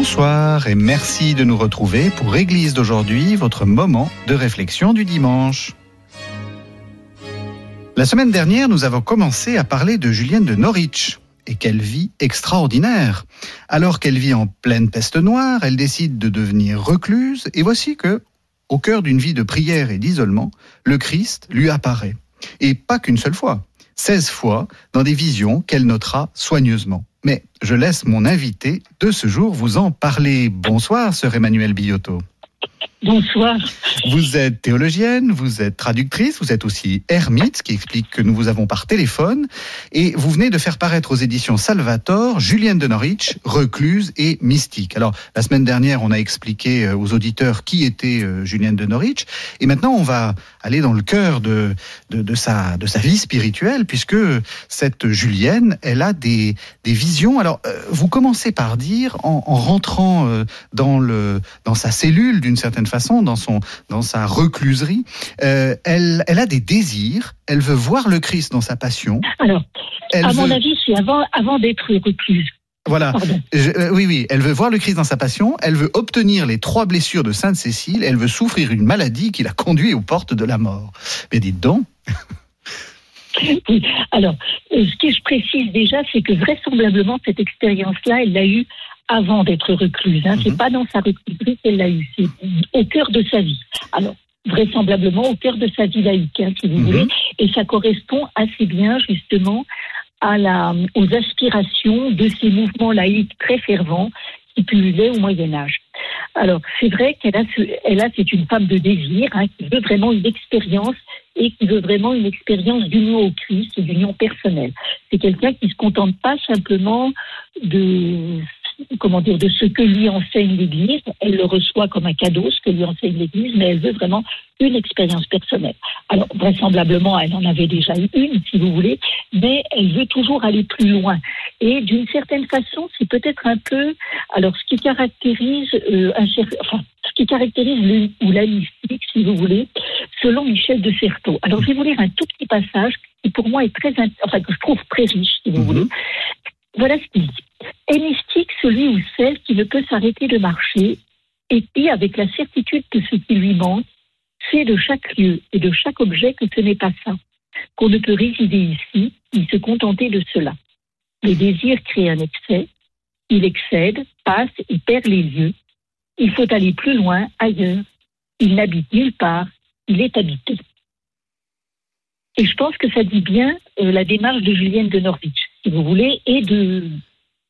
Bonsoir et merci de nous retrouver pour Église d'aujourd'hui, votre moment de réflexion du dimanche. La semaine dernière, nous avons commencé à parler de Julienne de Norwich. Et quelle vie extraordinaire Alors qu'elle vit en pleine peste noire, elle décide de devenir recluse, et voici que, au cœur d'une vie de prière et d'isolement, le Christ lui apparaît. Et pas qu'une seule fois, 16 fois dans des visions qu'elle notera soigneusement. Mais je laisse mon invité de ce jour vous en parler. Bonsoir, sœur Emmanuel Billotto. Bonsoir. Vous êtes théologienne, vous êtes traductrice, vous êtes aussi ermite, ce qui explique que nous vous avons par téléphone. Et vous venez de faire paraître aux éditions Salvator Julienne de Norwich, recluse et mystique. Alors, la semaine dernière, on a expliqué euh, aux auditeurs qui était euh, Julienne de Norwich. Et maintenant, on va aller dans le cœur de, de, de, sa, de sa vie spirituelle, puisque cette Julienne, elle a des, des visions. Alors, euh, vous commencez par dire, en, en rentrant dans, le, dans sa cellule, d'une certaine façon, dans, son, dans sa recluserie, euh, elle, elle a des désirs, elle veut voir le Christ dans sa passion. Alors, Elle à mon avis, c'est avant, avant d'être recluse. Voilà. Je- euh, oui, oui, elle veut voir le Christ dans sa passion, elle veut obtenir les trois blessures de Sainte Cécile, elle veut souffrir une maladie qui la conduit aux portes de la mort. Mais dites donc. Alors, euh, ce que je précise déjà, c'est que vraisemblablement, cette expérience-là, elle l'a eue avant d'être recluse. Hein. C'est Mhm. pas dans sa recluserie qu'elle l'a eue, c'est au cœur de sa vie. Alors, vraisemblablement au cœur de sa vie laïque, hein, si vous Mhm. voulez, et ça correspond assez bien, justement, à la, aux aspirations de ces mouvements laïques très fervents qui pullulaient au Moyen Âge. Alors, c'est vrai qu'elle a, elle a, c'est une femme de désir, hein, qui veut vraiment une expérience et qui veut vraiment une expérience d'union au Christ, d'union personnelle. C'est quelqu'un qui se contente pas simplement de comment dire de ce que lui enseigne l'Église. Elle le reçoit comme un cadeau, ce que lui enseigne l'Église, mais elle veut vraiment une expérience personnelle. Alors vraisemblablement, elle en avait déjà eu une, si vous voulez, mais elle veut toujours aller plus loin. Et d'une certaine façon, c'est peut-être un peu alors ce qui caractérise euh, un cer- enfin ce qui caractérise le, ou la mystique, si vous voulez, selon Michel de Certeau. Alors, je vais vous lire un tout petit passage qui, pour moi, est très, int- enfin, que je trouve très riche, si vous Mhm. voulez. Voilà ce qu'il dit. Est mystique celui ou celle qui ne peut s'arrêter de marcher et qui, avec la certitude de ce qui lui manque, sait de chaque lieu et de chaque objet que ce n'est pas ça, qu'on ne peut résider ici ni se contenter de cela. Le désir crée un excès, il excède, passe et perd les lieux. Il faut aller plus loin, ailleurs. Il n'habite nulle part, il est habité. Et je pense que ça dit bien euh, la démarche de Julienne de Norwich, si vous voulez, et de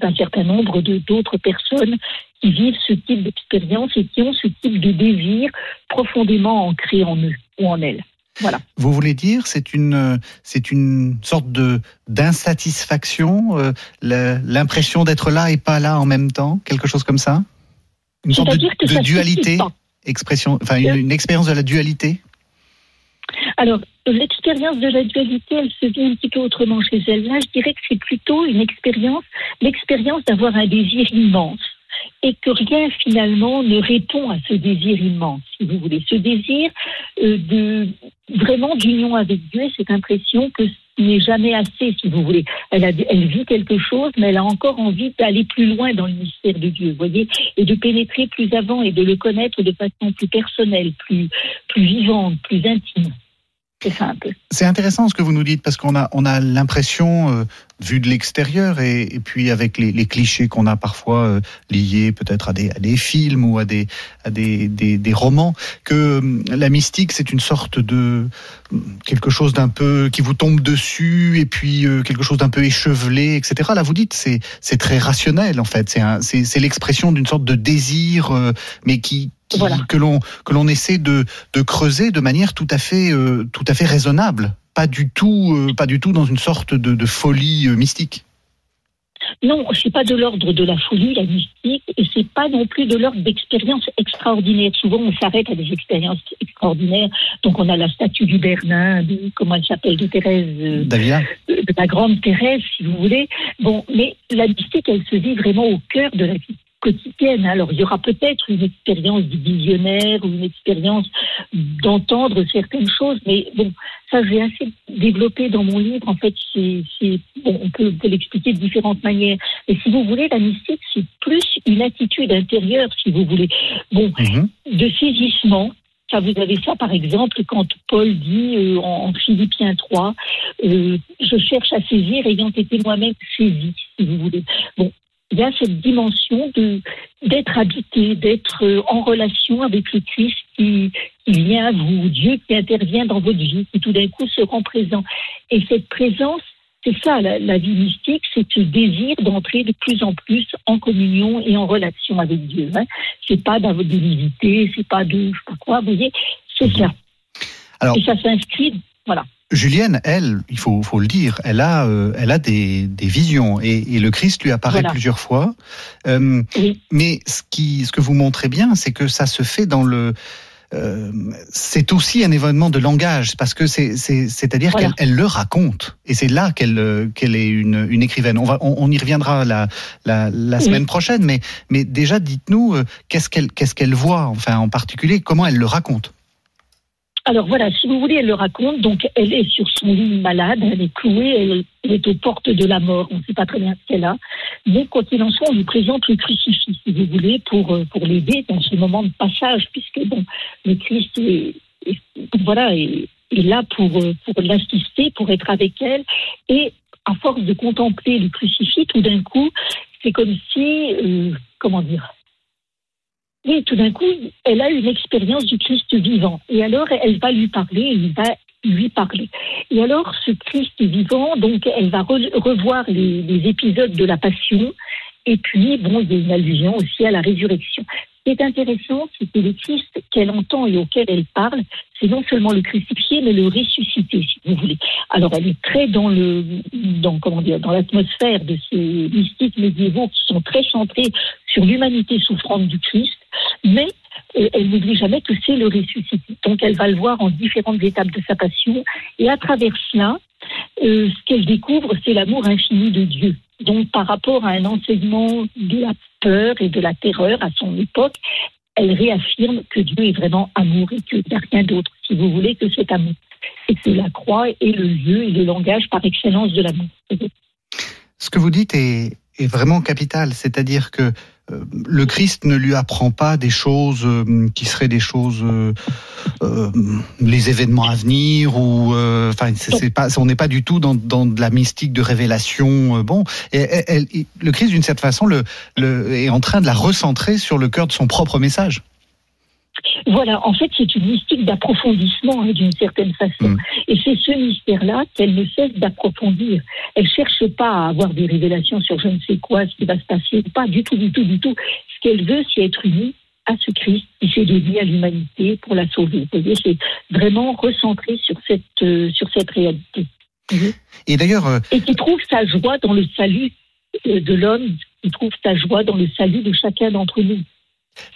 d'un certain nombre d'autres personnes qui vivent ce type d'expérience et qui ont ce type de désir profondément ancré en eux ou en elles. Voilà. vous voulez dire, c'est une, euh, c'est une sorte de d'insatisfaction, euh, l'impression d'être là et pas là en même temps, quelque chose comme ça? Une sorte de, dualité, expression, enfin une, une expérience de la dualité? Alors, l'expérience de la dualité, elle se vit un petit peu autrement chez elle. Là, je dirais que c'est plutôt une expérience, l'expérience d'avoir un désir immense et que rien finalement ne répond à ce désir immense, si vous voulez. Ce désir euh, de vraiment d'union avec Dieu, et cette impression que ce n'est jamais assez, si vous voulez. Elle, vit quelque chose, mais elle a encore envie d'aller plus loin dans le mystère de Dieu, vous voyez, et de pénétrer plus avant et de le connaître de façon plus personnelle, plus vivante, plus intime. C'est intéressant ce que vous nous dites parce qu'on a, on a l'impression, euh, vu de l'extérieur et, et puis avec les, les clichés qu'on a parfois euh, liés peut-être à des, à des films ou à des, à des, des, des romans, que hum, la mystique c'est une sorte de quelque chose d'un peu qui vous tombe dessus et puis euh, quelque chose d'un peu échevelé, etc. Là vous dites c'est c'est très rationnel en fait, c'est un- c'est c'est l'expression d'une sorte de désir, euh, mais qui, qui- Voilà. que l'on que l'on essaie de de creuser de manière tout à fait euh, tout à fait raisonnable, pas du tout euh, pas du tout dans une sorte de, de folie euh, mystique. Non, c'est pas de l'ordre de la folie, la mystique, et c'est pas non plus de l'ordre d'expériences extraordinaires. Souvent, on s'arrête à des expériences extraordinaires. Donc, on a la statue du Bernin, de, comment elle s'appelle, de Thérèse, euh, de la grande Thérèse, si vous voulez. Bon, mais la mystique, elle se vit vraiment au cœur de la vie quotidienne. Alors, il y aura peut-être une expérience du visionnaire ou une expérience d'entendre certaines choses, mais bon, ça, j'ai assez développé dans mon livre. En fait, c'est, bon, on peut, l'expliquer de différentes manières. Mais si vous voulez, la mystique, c'est plus une attitude intérieure, si vous voulez. Bon, Mhm. de saisissement. Ça, vous avez ça, par exemple, quand Paul dit euh, en, en Philippiens 3, euh, je cherche à saisir ayant été moi-même saisi, si vous voulez. Bon, il y a cette dimension de d'être habité, d'être euh, en relation avec le Christ qui, qui vient à vous, Dieu qui intervient dans votre vie, qui tout d'un coup se rend présent. Et cette présence, c'est ça, la, la vie mystique, c'est ce désir d'entrer de plus en plus en communion et en relation avec Dieu. Hein. C'est pas votre divinité, c'est pas de je sais pas quoi, vous voyez, c'est ça. Alors- et ça s'inscrit, voilà. Julienne, elle, il faut, faut le dire, elle a, euh, elle a des, des visions et, et le Christ lui apparaît Voilà. plusieurs fois. Euh, Oui. Mais ce, qui, ce que vous montrez bien, c'est que ça se fait dans le. euh, c'est aussi un événement de langage parce que c'est, c'est, c'est-à-dire Voilà. qu'elle elle le raconte et c'est là qu'elle, qu'elle est une, une écrivaine. On va, on, on y reviendra la, la, la Oui. semaine prochaine, mais, mais déjà dites-nous qu'est-ce qu'elle, qu'est-ce qu'elle voit, enfin en particulier comment elle le raconte. Alors voilà, si vous voulez, elle le raconte. Donc, elle est sur son lit malade, elle est clouée, elle, est aux portes de la mort. On ne sait pas très bien ce qu'elle a. Mais quoi qu'il en soit, on lui présente le crucifix, si vous voulez, pour, euh, pour l'aider dans ce moment de passage, puisque bon, le Christ est, voilà, est, là pour, euh, pour l'assister, pour être avec elle. Et à force de contempler le crucifix, tout d'un coup, c'est comme si, euh, comment dire, oui, tout d'un coup, elle a une expérience du Christ vivant. Et alors, elle va lui parler, elle va lui parler. Et alors, ce Christ vivant, donc, elle va re- revoir les, les épisodes de la Passion. Et puis, bon, il y a une allusion aussi à la résurrection. Ce qui est intéressant, c'est que le Christ qu'elle entend et auquel elle parle, c'est non seulement le crucifié, mais le ressuscité, si vous voulez. Alors, elle est très dans le, dans, comment dire, dans l'atmosphère de ces mystiques médiévaux qui sont très centrés sur l'humanité souffrante du Christ, mais euh, elle n'oublie jamais que c'est le ressuscité. Donc, elle va le voir en différentes étapes de sa passion, et à travers cela, euh, ce qu'elle découvre, c'est l'amour infini de Dieu. Donc, par rapport à un enseignement de la peur et de la terreur à son époque, elle réaffirme que Dieu est vraiment amour et qu'il n'y a rien d'autre, si vous voulez, que cet amour. Et que la croix est le lieu et le langage par excellence de l'amour. Ce que vous dites est, est vraiment capital, c'est-à-dire que euh, le Christ ne lui apprend pas des choses euh, qui seraient des choses, euh, les événements à venir ou, enfin, on n'est pas du tout dans, dans de la mystique de révélation. bon, et, le Christ d'une certaine façon est en train de la recentrer sur le cœur de son propre message. Voilà, en fait, c'est une mystique d'approfondissement hein, d'une certaine façon. Mm. Et c'est ce mystère-là qu'elle ne cesse d'approfondir. Elle cherche pas à avoir des révélations sur je ne sais quoi, ce qui va se passer, pas du tout, du tout, du tout. Ce qu'elle veut, c'est être unie à ce Christ qui s'est dédié à l'humanité pour la sauver. Vous voyez, c'est vraiment recentré sur cette, euh, sur cette réalité. Et d'ailleurs, euh, Et qui trouve sa joie dans le salut euh, de l'homme, qui trouve sa joie dans le salut de chacun d'entre nous.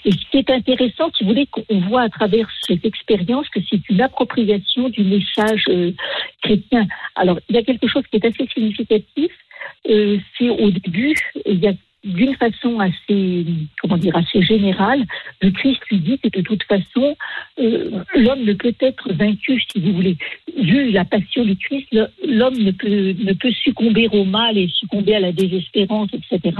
Et ce qui est intéressant, si vous voulez, qu'on voit à travers cette expérience que c'est une appropriation du message euh, chrétien. Alors, il y a quelque chose qui est assez significatif. Euh, c'est au début, il y a d'une façon assez, comment dire, assez générale, le Christ lui dit que de toute façon, euh, l'homme ne peut être vaincu, si vous voulez. Vu la passion du Christ, l'homme ne peut, ne peut succomber au mal et succomber à la désespérance, etc.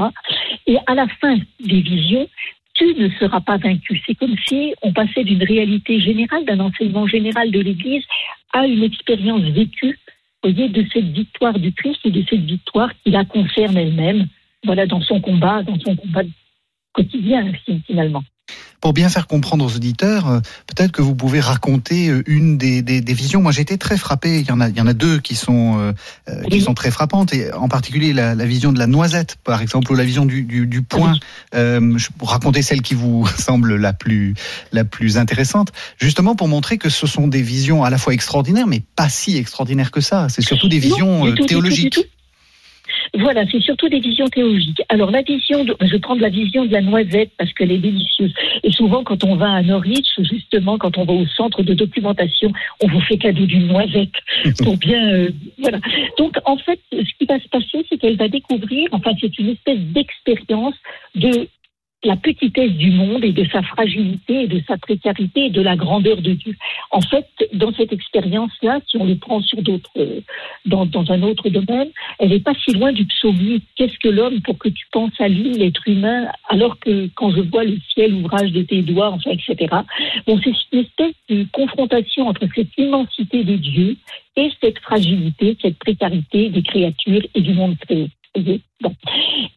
Et à la fin des visions, tu ne seras pas vaincu. C'est comme si on passait d'une réalité générale, d'un enseignement général de l'Église, à une expérience vécue, voyez, de cette victoire du Christ et de cette victoire qui la concerne elle-même, voilà, dans son combat, dans son combat quotidien, finalement. Pour bien faire comprendre aux auditeurs, euh, peut-être que vous pouvez raconter euh, une des, des, des visions. Moi, j'ai été très frappé. Il y en a, il y en a deux qui sont euh, euh, qui sont très frappantes, et en particulier la, la vision de la noisette, par exemple, ou la vision du, du, du point. Euh, je pour raconter celle qui vous semble la plus la plus intéressante, justement pour montrer que ce sont des visions à la fois extraordinaires, mais pas si extraordinaires que ça. C'est surtout des Non, visions du tout, du tout, du théologiques. tout. Voilà, c'est surtout des visions théologiques. Alors la vision, de, je prends de la vision de la noisette parce qu'elle est délicieuse. Et souvent quand on va à Norwich, justement quand on va au centre de documentation, on vous fait cadeau d'une noisette pour bien, euh, voilà. Donc en fait, ce qui va se passer, c'est qu'elle va découvrir, enfin c'est une espèce d'expérience de la petitesse du monde et de sa fragilité et de sa précarité et de la grandeur de Dieu. En fait, dans cette expérience-là, si on le prend sur d'autres, euh, dans, un autre domaine, elle n'est pas si loin du psaume. Qu'est-ce que l'homme pour que tu penses à lui, l'être humain, alors que quand je vois le ciel, ouvrage de tes doigts, enfin, etc. Bon, c'est une espèce de confrontation entre cette immensité de Dieu et cette fragilité, cette précarité des créatures et du monde créé.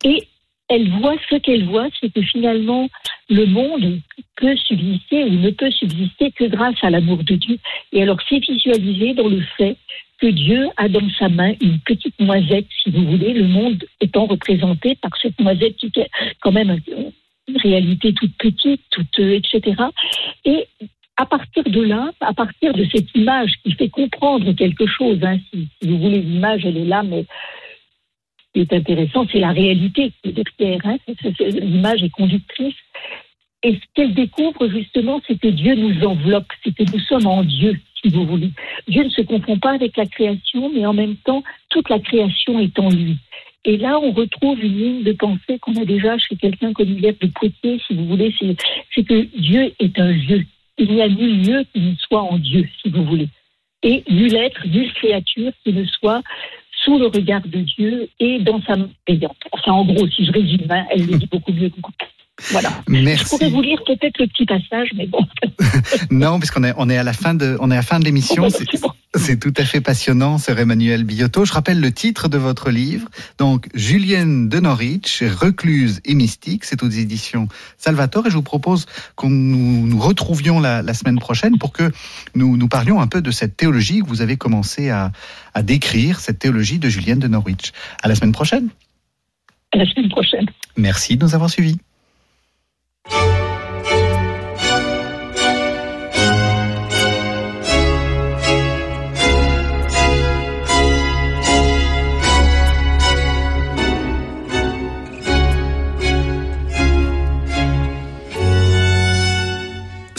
Et elle voit ce qu'elle voit, c'est que finalement, le monde peut subsister ou ne peut subsister que grâce à l'amour de Dieu. Et alors, c'est visualisé dans le fait que Dieu a dans sa main une petite noisette, si vous voulez, le monde étant représenté par cette noisette qui est quand même une réalité toute petite, toute, etc. Et à partir de là, à partir de cette image qui fait comprendre quelque chose, hein, si, vous voulez, l'image, elle est là, mais qui est intéressant, c'est la réalité qui est derrière. Hein. L'image est conductrice. Et ce qu'elle découvre justement, c'est que Dieu nous enveloppe, c'est que nous sommes en Dieu, si vous voulez. Dieu ne se confond pas avec la création, mais en même temps, toute la création est en lui. Et là, on retrouve une ligne de pensée qu'on a déjà chez quelqu'un comme Yves de Poitiers, si vous voulez, c'est que Dieu est un Dieu. Il n'y a nul lieu qui ne soit en Dieu, si vous voulez. Et nul être, nulle créature qui ne soit sous le regard de Dieu et dans sa main payante. Enfin, en gros, si je résume, hein, elle le dit beaucoup mieux que moi. Voilà. Merci. Je pourrais vous lire peut-être le petit passage, mais bon. non, puisqu'on est, on est à la fin de, on est à la fin de l'émission. C'est tout à fait passionnant, Sir Emmanuel Billotto. Je rappelle le titre de votre livre. Donc, Julienne de Norwich, recluse et mystique. C'est aux éditions Salvatore. Et je vous propose qu'on nous, nous retrouvions la, la, semaine prochaine pour que nous, nous parlions un peu de cette théologie que vous avez commencé à, à décrire, cette théologie de Julienne de Norwich. À la semaine prochaine. À la semaine prochaine. Merci de nous avoir suivis.